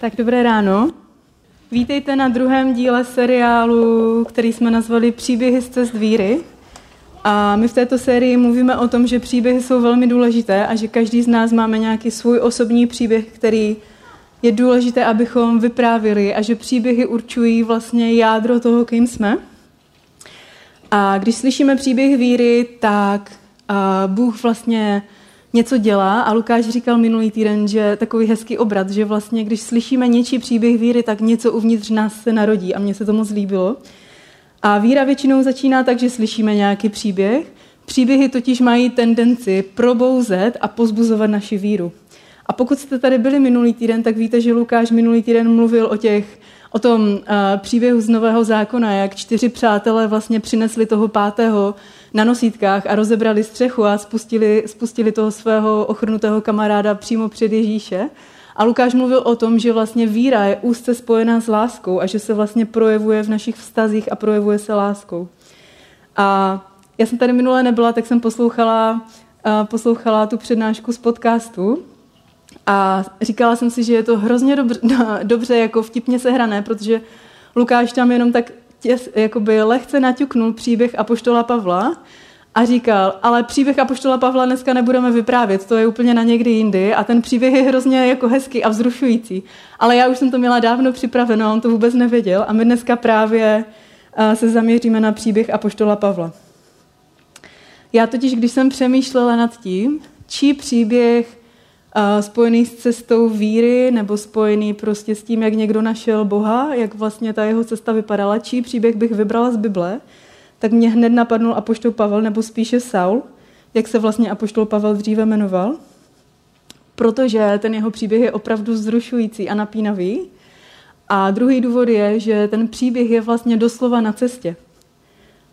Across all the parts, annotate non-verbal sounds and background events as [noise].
Tak dobré ráno. Vítejte na druhém díle seriálu, který jsme nazvali Příběhy z cest víry. A my v této sérii mluvíme o tom, že příběhy jsou velmi důležité a že každý z nás máme nějaký svůj osobní příběh, který je důležité, abychom vyprávili a že příběhy určují vlastně jádro toho, kým jsme. A když slyšíme příběh víry, tak Bůh vlastně něco dělá a Lukáš říkal minulý týden, že takový hezký obrat, že vlastně když slyšíme něčí příběh víry, tak něco uvnitř nás se narodí a mně se to moc líbilo. A víra většinou začíná tak, že slyšíme nějaký příběh. Příběhy totiž mají tendenci probouzet a pozbuzovat naši víru. A pokud jste tady byli minulý týden, tak víte, že Lukáš minulý týden mluvil o těch o tom uh, příběhu z Nového zákona, jak čtyři přátelé vlastně přinesli toho pátého na nosítkách a rozebrali střechu a spustili, spustili toho svého ochrnutého kamaráda přímo před Ježíše. A Lukáš mluvil o tom, že vlastně víra je úzce spojená s láskou a že se vlastně projevuje v našich vztazích a projevuje se láskou. A já jsem tady minule nebyla, tak jsem poslouchala, poslouchala tu přednášku z podcastu a říkala jsem si, že je to hrozně dobře, [laughs] dobře jako vtipně sehrané, protože Lukáš tam jenom tak těs, jakoby lehce naťuknul příběh Apoštola Pavla a říkal, ale příběh Apoštola Pavla dneska nebudeme vyprávět, to je úplně na někdy jindy a ten příběh je hrozně jako hezký a vzrušující. Ale já už jsem to měla dávno připraveno, on to vůbec nevěděl a my dneska právě se zaměříme na příběh Apoštola Pavla. Já totiž, když jsem přemýšlela nad tím, čí příběh spojený s cestou víry nebo spojený prostě s tím, jak někdo našel Boha, jak vlastně ta jeho cesta vypadala, čí příběh bych vybrala z Bible, tak mě hned napadnul Apoštol Pavel, nebo spíše Saul, jak se vlastně Apoštol Pavel dříve jmenoval, protože ten jeho příběh je opravdu vzrušující a napínavý. A druhý důvod je, že ten příběh je vlastně doslova na cestě.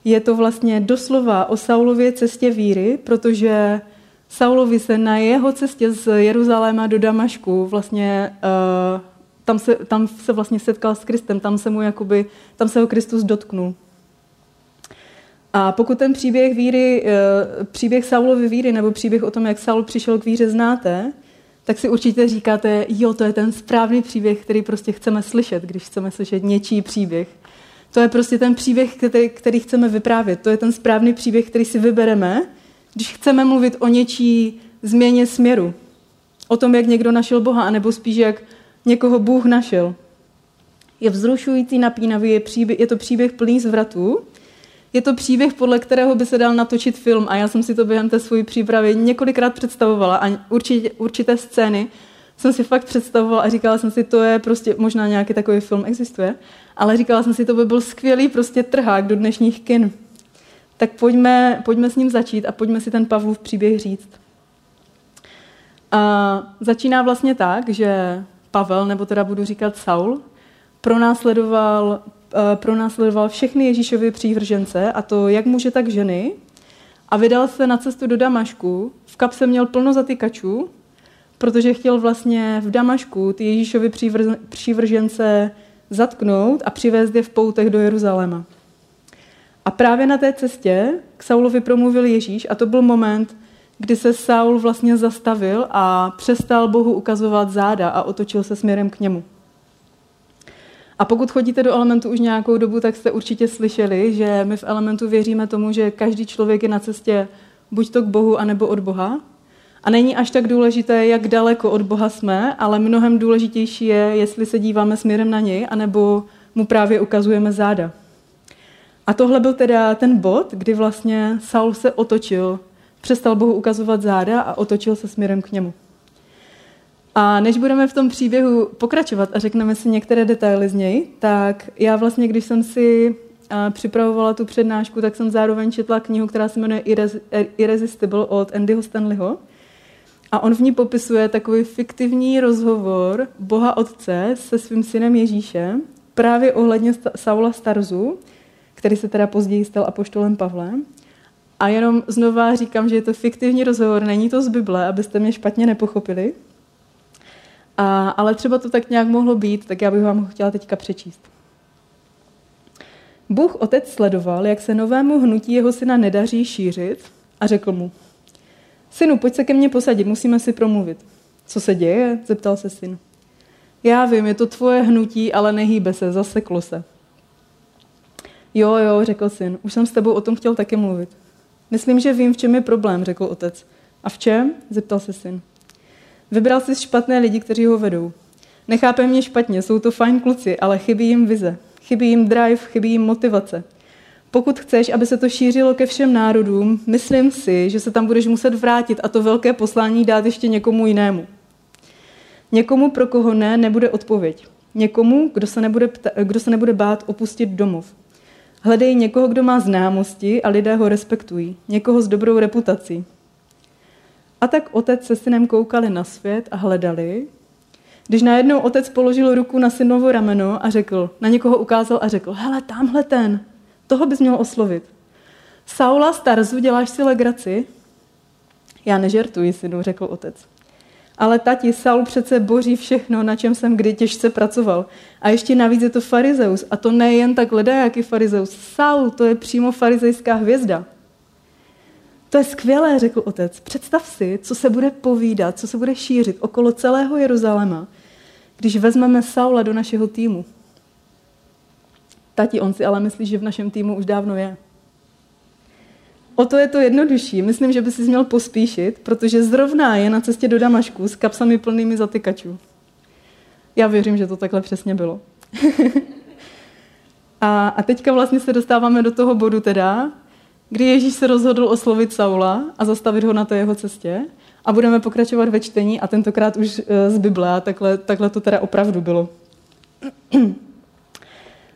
Je to vlastně doslova o Saulově cestě víry, protože Saulovi se na jeho cestě z Jeruzaléma do Damašku vlastně uh, tam se, tam se vlastně setkal s Kristem, tam se mu jakoby, tam se ho Kristus dotknul. A pokud ten příběh víry, uh, příběh Saulovy víry nebo příběh o tom, jak Saul přišel k víře znáte, tak si určitě říkáte, jo, to je ten správný příběh, který prostě chceme slyšet, když chceme slyšet něčí příběh. To je prostě ten příběh, který, který chceme vyprávět. To je ten správný příběh, který si vybereme když chceme mluvit o něčí změně směru, o tom, jak někdo našel Boha, anebo spíš, jak někoho Bůh našel. Je vzrušující, napínavý, je, příběh, je to příběh plný zvratů, je to příběh, podle kterého by se dal natočit film a já jsem si to během té své přípravy několikrát představovala a určitě, určité scény jsem si fakt představovala a říkala jsem si, to je prostě, možná nějaký takový film existuje, ale říkala jsem si, to by byl skvělý prostě trhák do dnešních kin tak pojďme, pojďme s ním začít a pojďme si ten Pavlův příběh říct. A začíná vlastně tak, že Pavel, nebo teda budu říkat Saul, pronásledoval, eh, pronásledoval všechny Ježíšovy přívržence, a to jak muže, tak ženy, a vydal se na cestu do Damašku. V kapse měl plno zatykačů, protože chtěl vlastně v Damašku ty Ježíšovy přívržence zatknout a přivést je v poutech do Jeruzaléma. A právě na té cestě k Saulovi promluvil Ježíš a to byl moment, kdy se Saul vlastně zastavil a přestal Bohu ukazovat záda a otočil se směrem k němu. A pokud chodíte do elementu už nějakou dobu, tak jste určitě slyšeli, že my v elementu věříme tomu, že každý člověk je na cestě buď to k Bohu, anebo od Boha. A není až tak důležité, jak daleko od Boha jsme, ale mnohem důležitější je, jestli se díváme směrem na něj, anebo mu právě ukazujeme záda. A tohle byl teda ten bod, kdy vlastně Saul se otočil, přestal Bohu ukazovat záda a otočil se směrem k němu. A než budeme v tom příběhu pokračovat a řekneme si některé detaily z něj, tak já vlastně, když jsem si připravovala tu přednášku, tak jsem zároveň četla knihu, která se jmenuje Irresistible od Andyho Stanleyho. A on v ní popisuje takový fiktivní rozhovor Boha Otce se svým synem Ježíšem právě ohledně Saula Starzu, který se teda později stal apoštolem Pavlem. A jenom znova říkám, že je to fiktivní rozhovor, není to z Bible, abyste mě špatně nepochopili. A, ale třeba to tak nějak mohlo být, tak já bych vám ho chtěla teďka přečíst. Bůh otec sledoval, jak se novému hnutí jeho syna nedaří šířit a řekl mu, synu, pojď se ke mně posadit, musíme si promluvit. Co se děje? zeptal se syn. Já vím, je to tvoje hnutí, ale nehýbe se, zaseklo se. Jo, jo, řekl syn, už jsem s tebou o tom chtěl taky mluvit. Myslím, že vím, v čem je problém, řekl otec. A v čem? zeptal se syn. Vybral si špatné lidi, kteří ho vedou. Nechápe mě špatně, jsou to fajn kluci, ale chybí jim vize. Chybí jim drive, chybí jim motivace. Pokud chceš, aby se to šířilo ke všem národům, myslím si, že se tam budeš muset vrátit a to velké poslání dát ještě někomu jinému. Někomu, pro koho ne, nebude odpověď. Někomu, kdo se nebude, pta- kdo se nebude bát opustit domov. Hledej někoho, kdo má známosti a lidé ho respektují. Někoho s dobrou reputací. A tak otec se synem koukali na svět a hledali, když najednou otec položil ruku na synovo rameno a řekl, na někoho ukázal a řekl, hele, tamhle ten, toho bys měl oslovit. Saula Starzu, děláš si legraci? Já nežertuji, synu, řekl otec. Ale tati, Saul přece boří všechno, na čem jsem kdy těžce pracoval. A ještě navíc je to farizeus. A to nejen tak ledajaký farizeus. Saul, to je přímo farizejská hvězda. To je skvělé, řekl otec. Představ si, co se bude povídat, co se bude šířit okolo celého Jeruzaléma, když vezmeme Saula do našeho týmu. Tati, on si ale myslí, že v našem týmu už dávno je. O to je to jednodušší. Myslím, že by si měl pospíšit, protože zrovna je na cestě do Damašku s kapsami plnými zatykačů. Já věřím, že to takhle přesně bylo. [laughs] a, a teďka vlastně se dostáváme do toho bodu teda, kdy Ježíš se rozhodl oslovit Saula a zastavit ho na té jeho cestě. A budeme pokračovat ve čtení a tentokrát už eh, z Bible a takhle, takhle to teda opravdu bylo. [clears throat]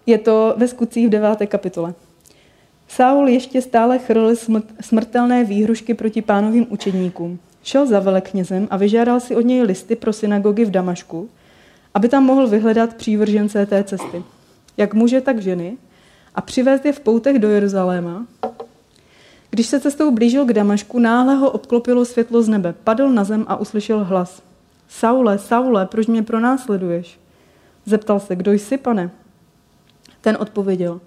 Je to ve skutcích v deváté kapitole. Saul ještě stále chrl smrtelné výhrušky proti pánovým učedníkům. Šel za veleknězem a vyžádal si od něj listy pro synagogy v Damašku, aby tam mohl vyhledat přívržence té cesty. Jak muže, tak ženy, a přivést je v poutech do Jeruzaléma. Když se cestou blížil k Damašku, náhle ho obklopilo světlo z nebe. Padl na zem a uslyšel hlas. Saule, Saule, proč mě pronásleduješ? Zeptal se, kdo jsi, pane? Ten odpověděl,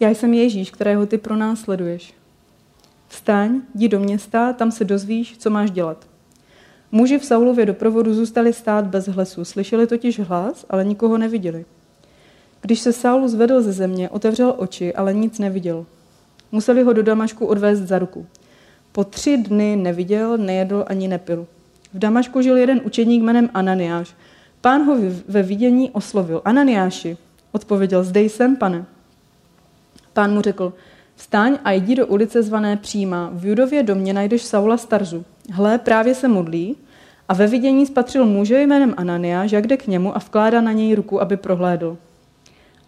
já jsem Ježíš, kterého ty pronásleduješ. Vstaň, jdi do města, tam se dozvíš, co máš dělat. Muži v Saulově doprovodu zůstali stát bez hlasu, slyšeli totiž hlas, ale nikoho neviděli. Když se Saul zvedl ze země, otevřel oči, ale nic neviděl. Museli ho do Damašku odvést za ruku. Po tři dny neviděl, nejedl ani nepil. V Damašku žil jeden učedník jménem Ananiáš. Pán ho ve vidění oslovil. Ananiáši, odpověděl, zde jsem, pane. Pán mu řekl, vstaň a jdi do ulice zvané Přímá. V Judově domě najdeš Saula Starzu. Hle, právě se modlí a ve vidění spatřil muže jménem Ananiáš, jak jde k němu a vkládá na něj ruku, aby prohlédl.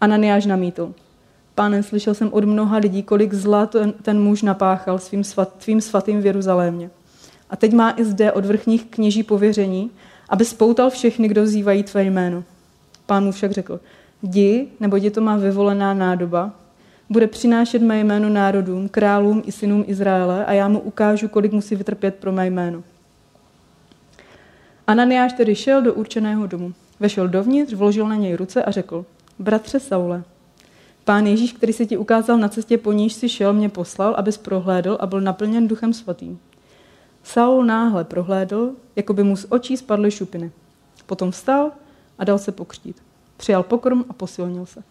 Ananiáš namítl. Páne, slyšel jsem od mnoha lidí, kolik zla ten, ten muž napáchal svým svat, tvým svatým v Jeruzalémě. A teď má i zde od vrchních kněží pověření, aby spoutal všechny, kdo vzývají tvé jméno. Pán mu však řekl, jdi, nebo je to má vyvolená nádoba, bude přinášet mé jméno národům, králům i synům Izraele a já mu ukážu, kolik musí vytrpět pro mé jméno. Ananiáš tedy šel do určeného domu. Vešel dovnitř, vložil na něj ruce a řekl, bratře Saule, pán Ježíš, který se ti ukázal na cestě, po níž si šel, mě poslal, abys prohlédl a byl naplněn duchem svatým. Saul náhle prohlédl, jako by mu z očí spadly šupiny. Potom vstal a dal se pokřtít. Přijal pokrm a posilnil se.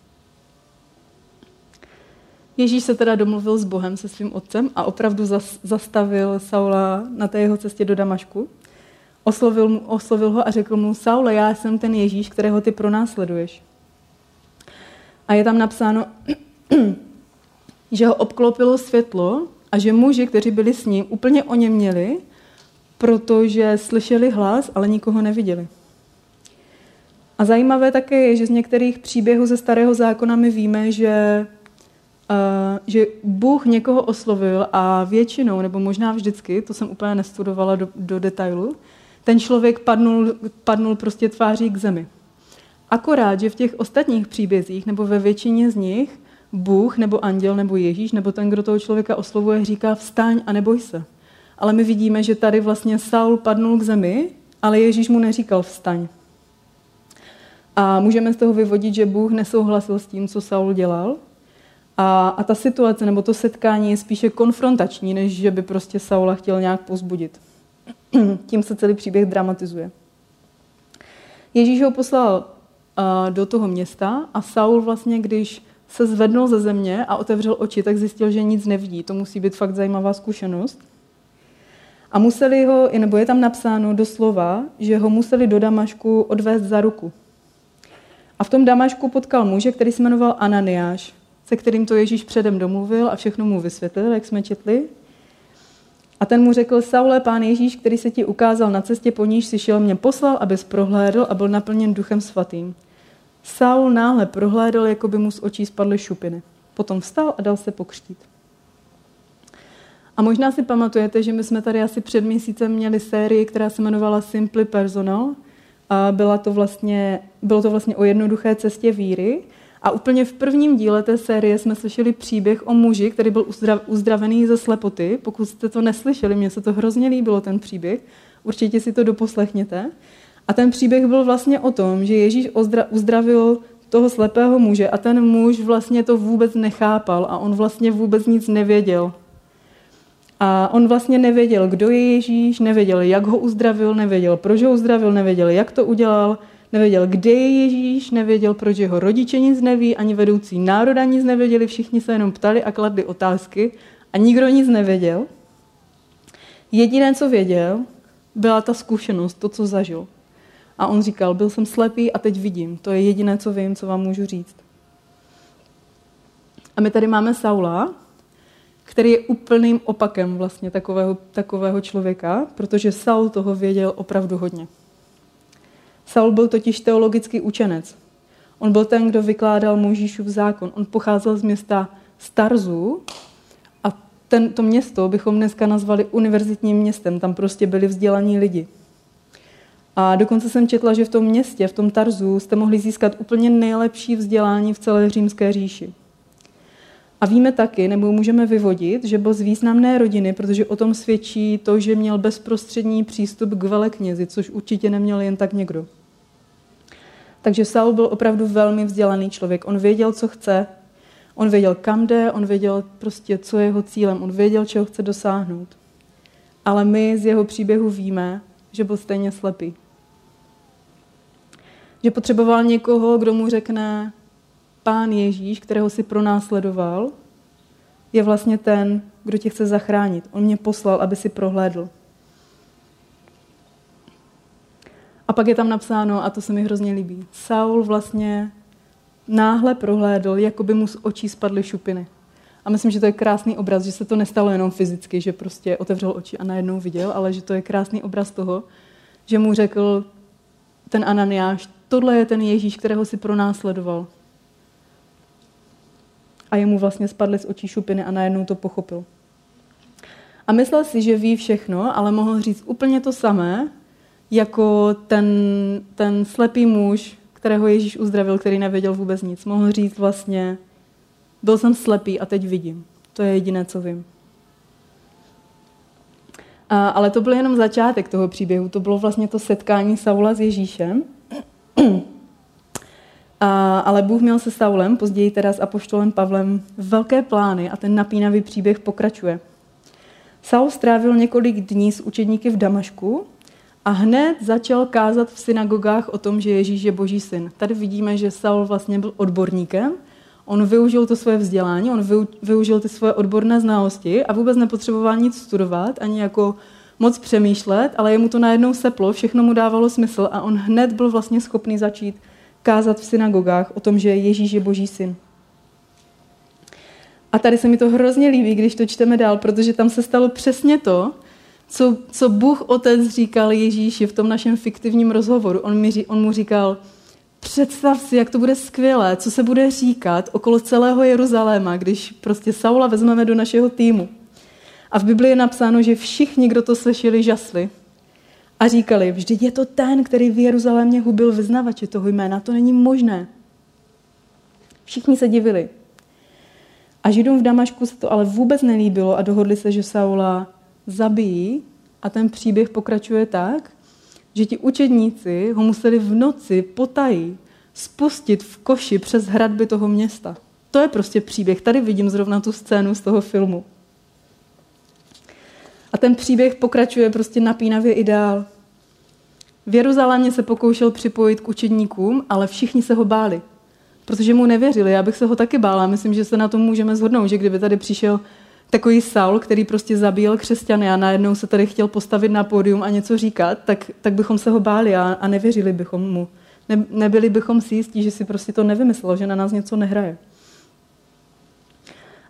Ježíš se teda domluvil s Bohem, se svým otcem a opravdu zastavil Saula na té jeho cestě do Damašku. Oslovil, mu, oslovil ho a řekl mu, Saule, já jsem ten Ježíš, kterého ty pronásleduješ. A je tam napsáno, [clears throat] že ho obklopilo světlo a že muži, kteří byli s ním, úplně o něm měli, protože slyšeli hlas, ale nikoho neviděli. A zajímavé také je, že z některých příběhů ze Starého zákona my víme, že že Bůh někoho oslovil a většinou, nebo možná vždycky, to jsem úplně nestudovala do, do detailu, ten člověk padnul, padnul prostě tváří k zemi. Akorát, že v těch ostatních příbězích, nebo ve většině z nich, Bůh, nebo anděl, nebo Ježíš, nebo ten, kdo toho člověka oslovuje, říká vstaň a neboj se. Ale my vidíme, že tady vlastně Saul padnul k zemi, ale Ježíš mu neříkal vstaň. A můžeme z toho vyvodit, že Bůh nesouhlasil s tím, co Saul dělal, a, a ta situace nebo to setkání je spíše konfrontační, než že by prostě Saula chtěl nějak pozbudit. [clears throat] Tím se celý příběh dramatizuje. Ježíš ho poslal do toho města a Saul vlastně, když se zvednul ze země a otevřel oči, tak zjistil, že nic nevidí. To musí být fakt zajímavá zkušenost. A museli ho, nebo je tam napsáno doslova, že ho museli do Damašku odvést za ruku. A v tom Damašku potkal muže, který se jmenoval Ananiáš, se kterým to Ježíš předem domluvil a všechno mu vysvětlil, jak jsme četli. A ten mu řekl, Saule, pán Ježíš, který se ti ukázal na cestě, po níž si šel, mě poslal, abys prohlédl a byl naplněn duchem svatým. Saul náhle prohlédl, jako by mu z očí spadly šupiny. Potom vstal a dal se pokřtít. A možná si pamatujete, že my jsme tady asi před měsícem měli sérii, která se jmenovala Simply Personal. A byla to vlastně, bylo to vlastně o jednoduché cestě víry. A úplně v prvním díle té série jsme slyšeli příběh o muži, který byl uzdravený ze slepoty. Pokud jste to neslyšeli, mně se to hrozně líbilo, ten příběh. Určitě si to doposlechněte. A ten příběh byl vlastně o tom, že Ježíš uzdravil toho slepého muže a ten muž vlastně to vůbec nechápal a on vlastně vůbec nic nevěděl. A on vlastně nevěděl, kdo je Ježíš, nevěděl, jak ho uzdravil, nevěděl, proč ho uzdravil, nevěděl, jak to udělal, nevěděl, kde je Ježíš, nevěděl, proč jeho rodiče nic neví, ani vedoucí národa nic nevěděli, všichni se jenom ptali a kladli otázky a nikdo nic nevěděl. Jediné, co věděl, byla ta zkušenost, to, co zažil. A on říkal, byl jsem slepý a teď vidím. To je jediné, co vím, co vám můžu říct. A my tady máme Saula, který je úplným opakem vlastně takového, takového člověka, protože Saul toho věděl opravdu hodně. Saul byl totiž teologický učenec. On byl ten, kdo vykládal Mojžíšův zákon. On pocházel z města Starzu a ten, to město bychom dneska nazvali univerzitním městem. Tam prostě byli vzdělaní lidi. A dokonce jsem četla, že v tom městě, v tom Tarzu, jste mohli získat úplně nejlepší vzdělání v celé římské říši. A víme taky, nebo můžeme vyvodit, že byl z významné rodiny, protože o tom svědčí to, že měl bezprostřední přístup k veleknězi, což určitě neměl jen tak někdo. Takže Saul byl opravdu velmi vzdělaný člověk. On věděl, co chce, on věděl, kam jde, on věděl prostě, co je jeho cílem, on věděl, čeho chce dosáhnout. Ale my z jeho příběhu víme, že byl stejně slepý. Že potřeboval někoho, kdo mu řekne, pán Ježíš, kterého si pronásledoval, je vlastně ten, kdo tě chce zachránit. On mě poslal, aby si prohlédl. A pak je tam napsáno, a to se mi hrozně líbí, Saul vlastně náhle prohlédl, jako by mu z očí spadly šupiny. A myslím, že to je krásný obraz, že se to nestalo jenom fyzicky, že prostě otevřel oči a najednou viděl, ale že to je krásný obraz toho, že mu řekl ten Ananiáš, tohle je ten Ježíš, kterého si pronásledoval. A jemu vlastně spadly z očí šupiny a najednou to pochopil. A myslel si, že ví všechno, ale mohl říct úplně to samé, jako ten, ten slepý muž, kterého Ježíš uzdravil, který nevěděl vůbec nic. Mohl říct vlastně, byl jsem slepý a teď vidím. To je jediné, co vím. A, ale to byl jenom začátek toho příběhu. To bylo vlastně to setkání Saula s Ježíšem. A, ale Bůh měl se Saulem, později teda s apoštolem Pavlem, velké plány a ten napínavý příběh pokračuje. Saul strávil několik dní s učedníky v Damašku a hned začal kázat v synagogách o tom, že Ježíš je boží syn. Tady vidíme, že Saul vlastně byl odborníkem, on využil to svoje vzdělání, on využil ty svoje odborné znalosti a vůbec nepotřeboval nic studovat, ani jako moc přemýšlet, ale jemu to najednou seplo, všechno mu dávalo smysl a on hned byl vlastně schopný začít kázat v synagogách o tom, že Ježíš je boží syn. A tady se mi to hrozně líbí, když to čteme dál, protože tam se stalo přesně to, co, co Bůh Otec říkal Ježíši v tom našem fiktivním rozhovoru. On, mi, on mu říkal, představ si, jak to bude skvělé, co se bude říkat okolo celého Jeruzaléma, když prostě Saula vezmeme do našeho týmu. A v Biblii je napsáno, že všichni, kdo to slyšeli, žasli. A říkali, vždyť je to ten, který v Jeruzalémě hubil vyznavače toho jména. To není možné. Všichni se divili. A Židům v Damašku se to ale vůbec nelíbilo a dohodli se, že Saula zabijí a ten příběh pokračuje tak, že ti učedníci ho museli v noci potají spustit v koši přes hradby toho města. To je prostě příběh. Tady vidím zrovna tu scénu z toho filmu. A ten příběh pokračuje prostě napínavě i dál. V Jeruzalémě se pokoušel připojit k učedníkům, ale všichni se ho báli, protože mu nevěřili. Já bych se ho taky bála. Myslím, že se na tom můžeme zhodnout, že kdyby tady přišel takový Saul, který prostě zabíjel křesťany a najednou se tady chtěl postavit na pódium a něco říkat, tak, tak bychom se ho báli a, a nevěřili bychom mu. Ne, nebyli bychom si jistí, že si prostě to nevymyslel, že na nás něco nehraje.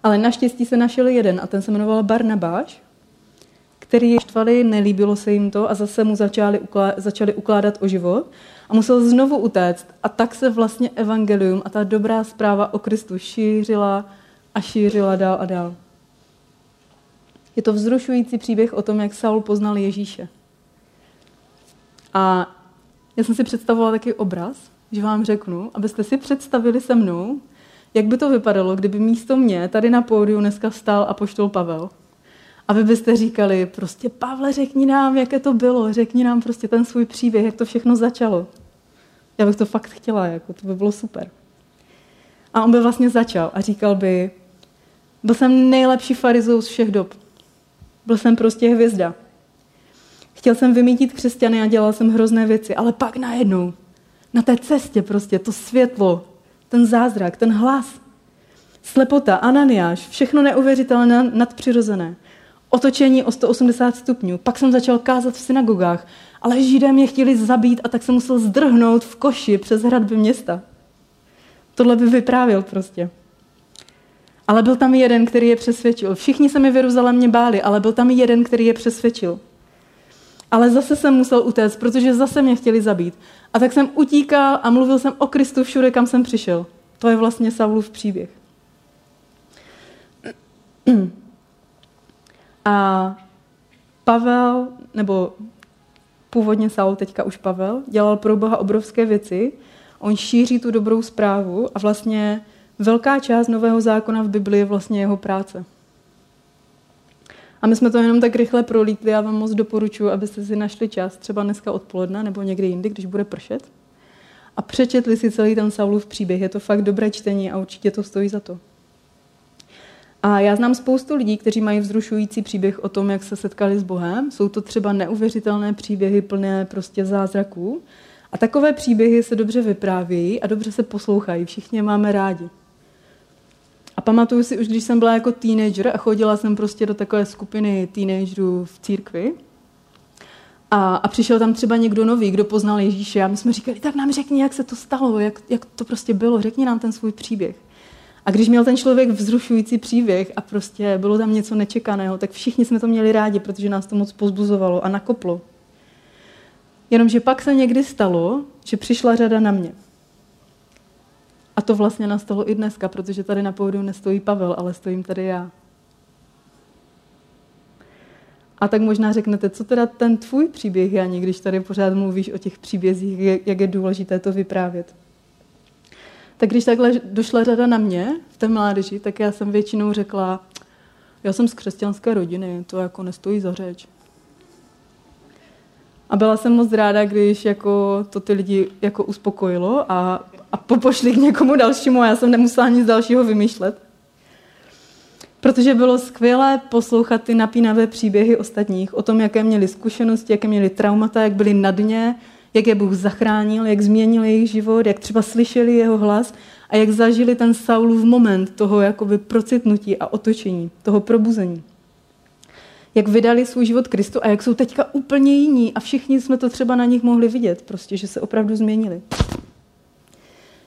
Ale naštěstí se našel jeden a ten se jmenoval Barnabáš, který je štvali, nelíbilo se jim to a zase mu začali, uklá, začali ukládat o život a musel znovu utéct. A tak se vlastně evangelium a ta dobrá zpráva o Kristu šířila a šířila dál a dál. Je to vzrušující příběh o tom, jak Saul poznal Ježíše. A já jsem si představovala taky obraz, že vám řeknu, abyste si představili se mnou, jak by to vypadalo, kdyby místo mě tady na pódiu dneska stál a poštol Pavel. A vy byste říkali, prostě Pavle, řekni nám, jaké to bylo, řekni nám prostě ten svůj příběh, jak to všechno začalo. Já bych to fakt chtěla, jako to by bylo super. A on by vlastně začal a říkal by, byl jsem nejlepší farizeus všech dob. Byl jsem prostě hvězda. Chtěl jsem vymítit křesťany a dělal jsem hrozné věci, ale pak najednou, na té cestě prostě, to světlo, ten zázrak, ten hlas, slepota, ananiáš, všechno neuvěřitelné, nadpřirozené. Otočení o 180 stupňů. Pak jsem začal kázat v synagogách, ale židé mě chtěli zabít a tak jsem musel zdrhnout v koši přes hradby města. Tohle by vyprávěl prostě. Ale byl tam jeden, který je přesvědčil. Všichni se mi v Jeruzalémě báli, ale byl tam jeden, který je přesvědčil. Ale zase jsem musel utéct, protože zase mě chtěli zabít. A tak jsem utíkal a mluvil jsem o Kristu všude, kam jsem přišel. To je vlastně Saulův příběh. A Pavel, nebo původně Saul, teďka už Pavel, dělal pro Boha obrovské věci. On šíří tu dobrou zprávu a vlastně velká část Nového zákona v Biblii je vlastně jeho práce. A my jsme to jenom tak rychle prolítli. Já vám moc doporučuji, abyste si našli čas, třeba dneska odpoledne nebo někdy jindy, když bude pršet. A přečetli si celý ten Saulův příběh. Je to fakt dobré čtení a určitě to stojí za to. A já znám spoustu lidí, kteří mají vzrušující příběh o tom, jak se setkali s Bohem. Jsou to třeba neuvěřitelné příběhy plné prostě zázraků. A takové příběhy se dobře vyprávějí a dobře se poslouchají. Všichni máme rádi. Pamatuju si už, když jsem byla jako teenager a chodila jsem prostě do takové skupiny teenagerů v církvi, a, a přišel tam třeba někdo nový, kdo poznal Ježíše a my jsme říkali, tak nám řekni, jak se to stalo, jak, jak to prostě bylo, řekni nám ten svůj příběh. A když měl ten člověk vzrušující příběh a prostě bylo tam něco nečekaného, tak všichni jsme to měli rádi, protože nás to moc pozbuzovalo a nakoplo. Jenomže pak se někdy stalo, že přišla řada na mě. A to vlastně nastalo i dneska, protože tady na pódiu nestojí Pavel, ale stojím tady já. A tak možná řeknete, co teda ten tvůj příběh, Jani, když tady pořád mluvíš o těch příbězích, jak je důležité to vyprávět. Tak když takhle došla řada na mě v té mládeži, tak já jsem většinou řekla, já jsem z křesťanské rodiny, to jako nestojí za řeč. A byla jsem moc ráda, když jako to ty lidi jako uspokojilo a, a popošli k někomu dalšímu a já jsem nemusela nic dalšího vymýšlet. Protože bylo skvělé poslouchat ty napínavé příběhy ostatních o tom, jaké měli zkušenosti, jaké měli traumata, jak byli na dně, jak je Bůh zachránil, jak změnil jejich život, jak třeba slyšeli jeho hlas a jak zažili ten Saulův moment toho jakoby procitnutí a otočení, toho probuzení. Jak vydali svůj život Kristu a jak jsou teďka úplně jiní a všichni jsme to třeba na nich mohli vidět, prostě, že se opravdu změnili.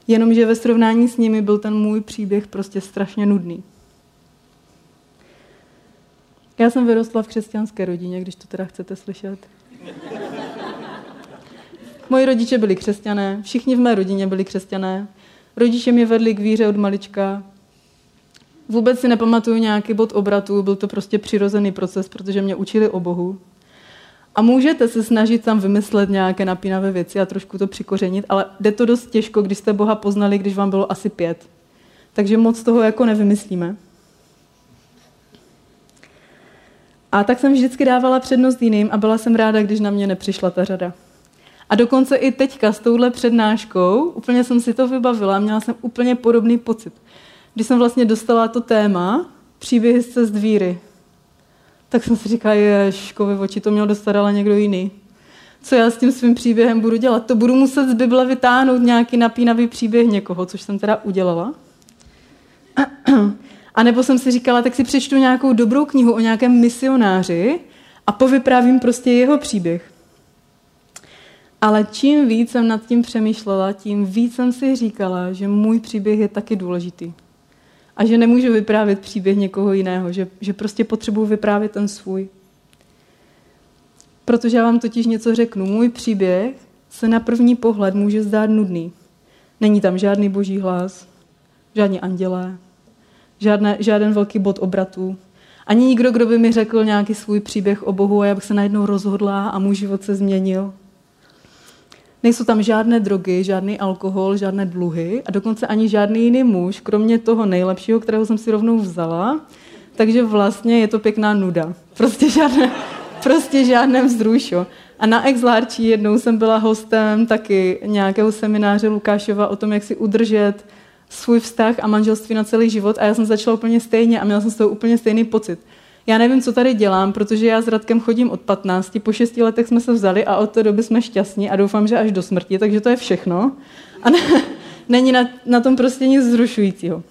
Jenomže ve srovnání s nimi byl ten můj příběh prostě strašně nudný. Já jsem vyrostla v křesťanské rodině, když to teda chcete slyšet. Moji rodiče byli křesťané, všichni v mé rodině byli křesťané. Rodiče mě vedli k víře od malička. Vůbec si nepamatuju nějaký bod obratu, byl to prostě přirozený proces, protože mě učili o Bohu. A můžete se snažit tam vymyslet nějaké napínavé věci a trošku to přikořenit, ale jde to dost těžko, když jste Boha poznali, když vám bylo asi pět. Takže moc toho jako nevymyslíme. A tak jsem vždycky dávala přednost jiným a byla jsem ráda, když na mě nepřišla ta řada. A dokonce i teďka s touhle přednáškou, úplně jsem si to vybavila, měla jsem úplně podobný pocit. Když jsem vlastně dostala to téma, příběhy z cest víry, tak jsem si říkala, ješkovi oči, to měl dostat ale někdo jiný. co já s tím svým příběhem budu dělat. To budu muset z Bible vytáhnout nějaký napínavý příběh někoho, což jsem teda udělala. [clears throat] A nebo jsem si říkala, tak si přečtu nějakou dobrou knihu o nějakém misionáři a povyprávím prostě jeho příběh. Ale čím víc jsem nad tím přemýšlela, tím víc jsem si říkala, že můj příběh je taky důležitý. A že nemůžu vyprávět příběh někoho jiného, že, že prostě potřebuji vyprávět ten svůj. Protože já vám totiž něco řeknu. Můj příběh se na první pohled může zdát nudný. Není tam žádný boží hlas, žádní andělé, žádné, žádný velký bod obratu. Ani nikdo, kdo by mi řekl nějaký svůj příběh o Bohu a já bych se najednou rozhodla a můj život se změnil. Nejsou tam žádné drogy, žádný alkohol, žádné dluhy a dokonce ani žádný jiný muž, kromě toho nejlepšího, kterého jsem si rovnou vzala. Takže vlastně je to pěkná nuda. Prostě žádné, prostě žádné vzrušo. A na Exlarčí jednou jsem byla hostem taky nějakého semináře Lukášova o tom, jak si udržet svůj vztah a manželství na celý život a já jsem začala úplně stejně a měla jsem z toho úplně stejný pocit. Já nevím, co tady dělám, protože já s Radkem chodím od 15, po 6 letech jsme se vzali a od té doby jsme šťastní a doufám, že až do smrti, takže to je všechno. A ne, [laughs] není na, na tom prostě nic zrušujícího.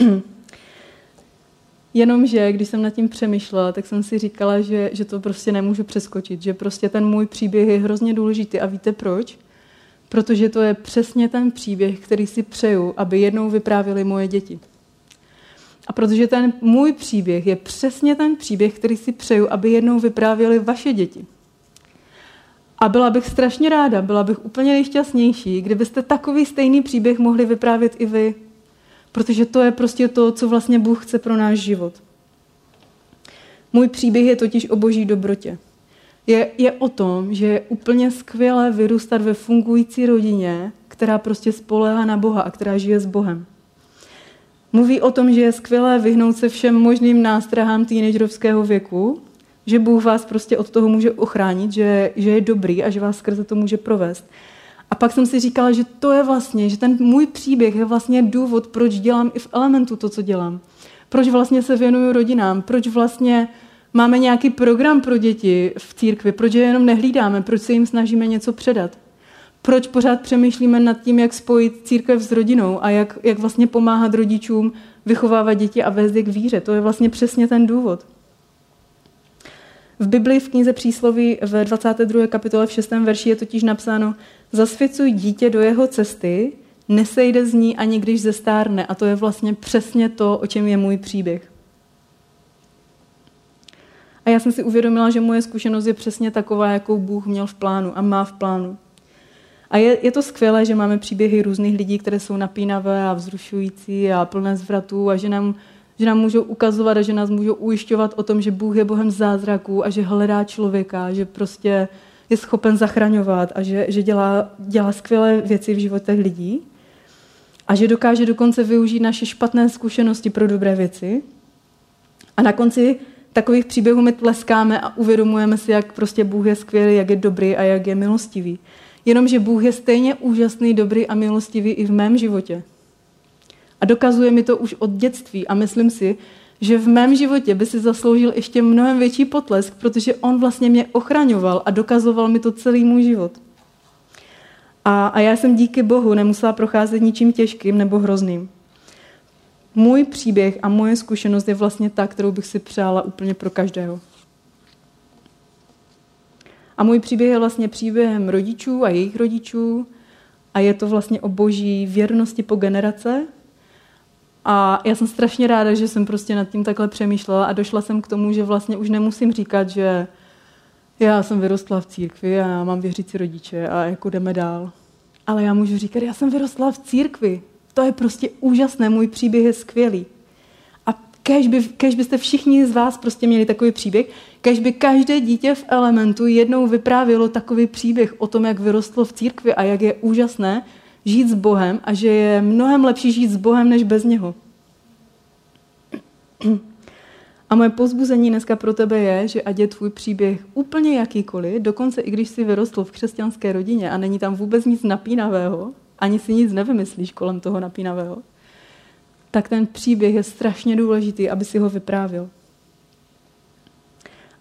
[clears throat] Jenomže, když jsem nad tím přemýšlela, tak jsem si říkala, že, že to prostě nemůžu přeskočit, že prostě ten můj příběh je hrozně důležitý. A víte proč? Protože to je přesně ten příběh, který si přeju, aby jednou vyprávěli moje děti. A protože ten můj příběh je přesně ten příběh, který si přeju, aby jednou vyprávěli vaše děti. A byla bych strašně ráda, byla bych úplně nejšťastnější, kdybyste takový stejný příběh mohli vyprávět i vy. Protože to je prostě to, co vlastně Bůh chce pro náš život. Můj příběh je totiž o boží dobrotě. Je, je o tom, že je úplně skvělé vyrůstat ve fungující rodině, která prostě spoléhá na Boha a která žije s Bohem. Mluví o tom, že je skvělé vyhnout se všem možným nástrahám teenagerovského věku, že Bůh vás prostě od toho může ochránit, že, že je dobrý a že vás skrze to může provést. A pak jsem si říkala, že to je vlastně, že ten můj příběh je vlastně důvod, proč dělám i v elementu to, co dělám. Proč vlastně se věnuju rodinám, proč vlastně máme nějaký program pro děti v církvi, proč je jenom nehlídáme, proč se jim snažíme něco předat proč pořád přemýšlíme nad tím, jak spojit církev s rodinou a jak, jak vlastně pomáhat rodičům vychovávat děti a vést je k víře. To je vlastně přesně ten důvod. V Biblii v knize přísloví ve 22. kapitole v 6. verši je totiž napsáno Zasvěcuj dítě do jeho cesty, nesejde z ní ani když zestárne. A to je vlastně přesně to, o čem je můj příběh. A já jsem si uvědomila, že moje zkušenost je přesně taková, jakou Bůh měl v plánu a má v plánu. A je, je to skvělé, že máme příběhy různých lidí, které jsou napínavé a vzrušující a plné zvratů a že nám, že nám můžou ukazovat a že nás můžou ujišťovat o tom, že Bůh je Bohem zázraků a že hledá člověka, že prostě je schopen zachraňovat a že, že dělá, dělá skvělé věci v životech lidí a že dokáže dokonce využít naše špatné zkušenosti pro dobré věci. A na konci takových příběhů my tleskáme a uvědomujeme si, jak prostě Bůh je skvělý, jak je dobrý a jak je milostivý. Jenomže Bůh je stejně úžasný, dobrý a milostivý i v mém životě. A dokazuje mi to už od dětství a myslím si, že v mém životě by si zasloužil ještě mnohem větší potlesk, protože on vlastně mě ochraňoval a dokazoval mi to celý můj život. A, a já jsem díky Bohu nemusela procházet ničím těžkým nebo hrozným. Můj příběh a moje zkušenost je vlastně ta, kterou bych si přála úplně pro každého. A můj příběh je vlastně příběhem rodičů a jejich rodičů a je to vlastně o boží věrnosti po generace. A já jsem strašně ráda, že jsem prostě nad tím takhle přemýšlela a došla jsem k tomu, že vlastně už nemusím říkat, že já jsem vyrostla v církvi a já mám věřící rodiče a jako jdeme dál. Ale já můžu říkat, já jsem vyrostla v církvi. To je prostě úžasné, můj příběh je skvělý. Kež, by, kež byste všichni z vás prostě měli takový příběh, kež by každé dítě v elementu jednou vyprávělo takový příběh o tom, jak vyrostlo v církvi a jak je úžasné žít s Bohem a že je mnohem lepší žít s Bohem, než bez něho. A moje pozbuzení dneska pro tebe je, že ať je tvůj příběh úplně jakýkoliv, dokonce i když jsi vyrostl v křesťanské rodině a není tam vůbec nic napínavého, ani si nic nevymyslíš kolem toho napínavého, tak ten příběh je strašně důležitý, aby si ho vyprávil.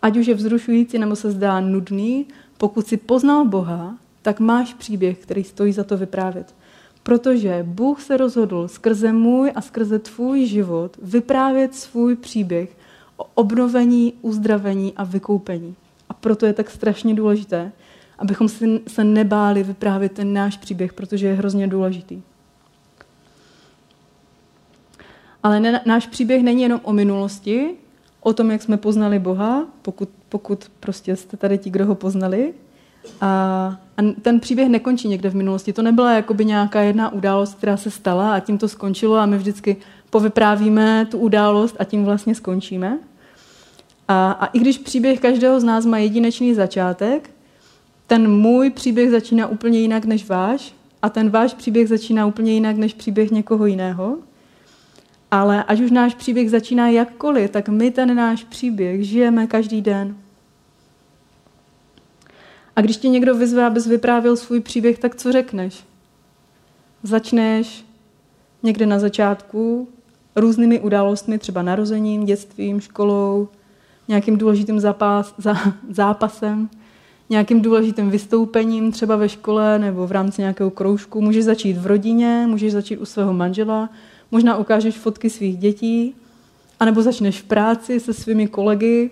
Ať už je vzrušující nebo se zdá nudný, pokud si poznal Boha, tak máš příběh, který stojí za to vyprávět. Protože Bůh se rozhodl skrze můj a skrze tvůj život vyprávět svůj příběh o obnovení, uzdravení a vykoupení. A proto je tak strašně důležité, abychom se nebáli vyprávět ten náš příběh, protože je hrozně důležitý. Ale ne, náš příběh není jenom o minulosti, o tom, jak jsme poznali Boha, pokud, pokud prostě jste tady ti, kdo ho poznali. A, a ten příběh nekončí někde v minulosti. To nebyla jakoby nějaká jedna událost, která se stala a tím to skončilo a my vždycky povyprávíme tu událost a tím vlastně skončíme. A, a i když příběh každého z nás má jedinečný začátek, ten můj příběh začíná úplně jinak než váš a ten váš příběh začíná úplně jinak než příběh někoho jiného. Ale ať už náš příběh začíná jakkoliv, tak my ten náš příběh žijeme každý den. A když ti někdo vyzve, abys vyprávěl svůj příběh, tak co řekneš? Začneš někde na začátku různými událostmi, třeba narozením, dětstvím, školou, nějakým důležitým zápas, zá, zápasem, nějakým důležitým vystoupením, třeba ve škole nebo v rámci nějakého kroužku. Můžeš začít v rodině, můžeš začít u svého manžela, možná ukážeš fotky svých dětí, anebo začneš v práci se svými kolegy.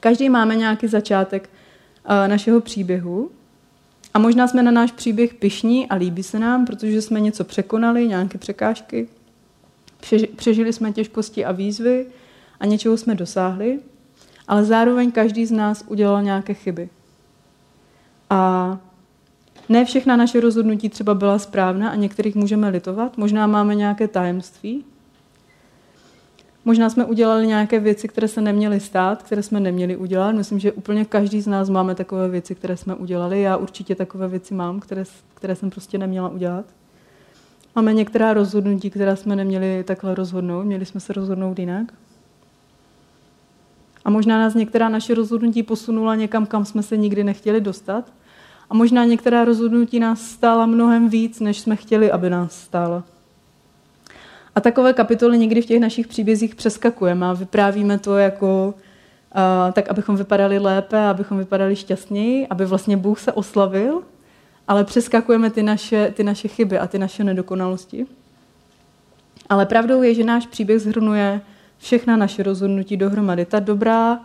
Každý máme nějaký začátek eh, našeho příběhu a možná jsme na náš příběh pišní a líbí se nám, protože jsme něco překonali, nějaké překážky, přežili jsme těžkosti a výzvy a něčeho jsme dosáhli, ale zároveň každý z nás udělal nějaké chyby. A ne všechna naše rozhodnutí třeba byla správná a některých můžeme litovat. Možná máme nějaké tajemství. Možná jsme udělali nějaké věci, které se neměly stát, které jsme neměli udělat. Myslím, že úplně každý z nás máme takové věci, které jsme udělali. Já určitě takové věci mám, které, které jsem prostě neměla udělat. Máme některá rozhodnutí, která jsme neměli takhle rozhodnout. Měli jsme se rozhodnout jinak. A možná nás některá naše rozhodnutí posunula někam, kam jsme se nikdy nechtěli dostat. A možná některá rozhodnutí nás stála mnohem víc, než jsme chtěli, aby nás stála. A takové kapitoly někdy v těch našich příbězích přeskakujeme a vyprávíme to jako uh, tak, abychom vypadali lépe, abychom vypadali šťastněji, aby vlastně Bůh se oslavil, ale přeskakujeme ty naše, ty naše chyby a ty naše nedokonalosti. Ale pravdou je, že náš příběh zhrnuje všechna naše rozhodnutí dohromady. Ta dobrá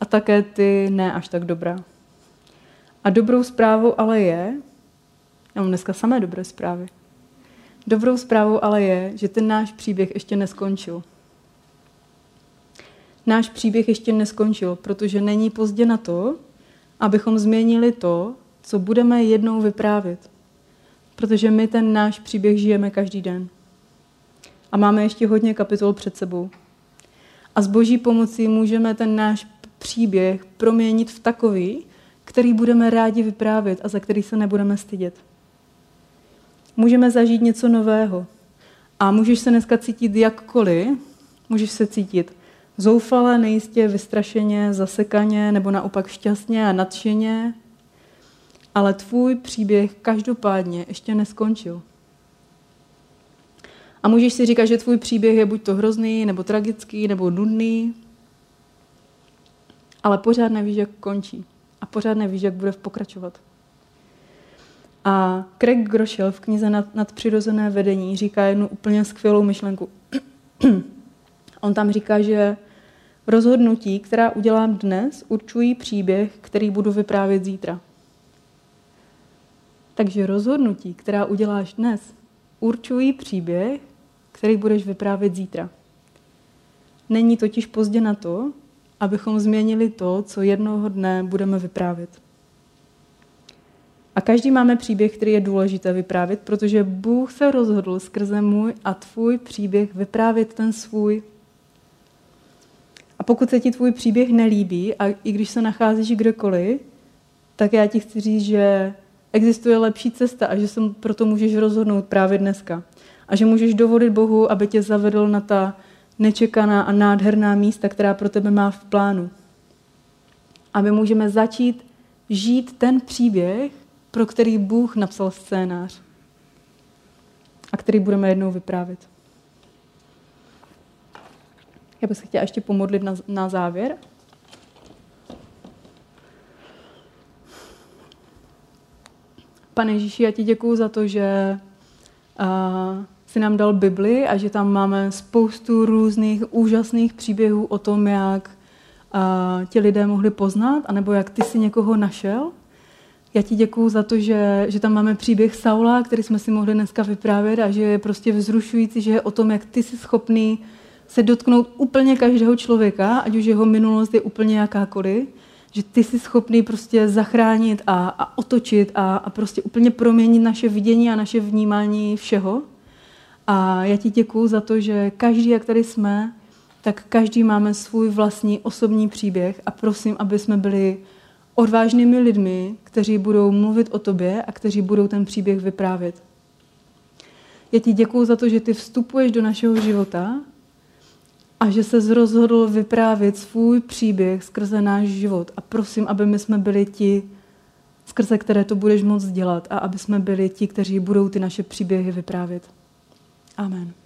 a také ty ne až tak dobrá. A dobrou zprávou ale je, já mám dneska samé dobré zprávy, dobrou zprávou ale je, že ten náš příběh ještě neskončil. Náš příběh ještě neskončil, protože není pozdě na to, abychom změnili to, co budeme jednou vyprávět. Protože my ten náš příběh žijeme každý den. A máme ještě hodně kapitol před sebou. A s boží pomocí můžeme ten náš příběh proměnit v takový, který budeme rádi vyprávět a za který se nebudeme stydět. Můžeme zažít něco nového. A můžeš se dneska cítit jakkoliv, můžeš se cítit zoufale, nejistě, vystrašeně, zasekaně nebo naopak šťastně a nadšeně, ale tvůj příběh každopádně ještě neskončil. A můžeš si říkat, že tvůj příběh je buď to hrozný, nebo tragický, nebo nudný, ale pořád nevíš, jak končí. A pořád nevíš, jak bude pokračovat. A Craig Groschel v knize nad, nad přirozené vedení říká jednu úplně skvělou myšlenku. [clears throat] On tam říká, že rozhodnutí, která udělám dnes, určují příběh, který budu vyprávět zítra. Takže rozhodnutí, která uděláš dnes, určují příběh, který budeš vyprávět zítra. Není totiž pozdě na to, abychom změnili to, co jednoho dne budeme vyprávět. A každý máme příběh, který je důležité vyprávět, protože Bůh se rozhodl skrze můj a tvůj příběh vyprávět ten svůj. A pokud se ti tvůj příběh nelíbí, a i když se nacházíš kdekoliv, tak já ti chci říct, že existuje lepší cesta a že se proto můžeš rozhodnout právě dneska. A že můžeš dovolit Bohu, aby tě zavedl na ta nečekaná a nádherná místa, která pro tebe má v plánu. A my můžeme začít žít ten příběh, pro který Bůh napsal scénář a který budeme jednou vyprávět. Já bych se chtěla ještě pomodlit na, na závěr. Pane Ježíši, já ti děkuju za to, že uh, jsi nám dal Bibli a že tam máme spoustu různých úžasných příběhů o tom, jak uh, ti lidé mohli poznat, anebo jak ty si někoho našel. Já ti děkuju za to, že, že tam máme příběh Saula, který jsme si mohli dneska vyprávět a že je prostě vzrušující, že je o tom, jak ty jsi schopný se dotknout úplně každého člověka, ať už jeho minulost je úplně jakákoliv, že ty jsi schopný prostě zachránit a, a otočit a, a prostě úplně proměnit naše vidění a naše vnímání všeho. A já ti děkuju za to, že každý, jak tady jsme, tak každý máme svůj vlastní osobní příběh a prosím, aby jsme byli odvážnými lidmi, kteří budou mluvit o tobě a kteří budou ten příběh vyprávět. Já ti děkuju za to, že ty vstupuješ do našeho života a že se rozhodl vyprávět svůj příběh skrze náš život. A prosím, aby my jsme byli ti, skrze které to budeš moct dělat a aby jsme byli ti, kteří budou ty naše příběhy vyprávět. Amen.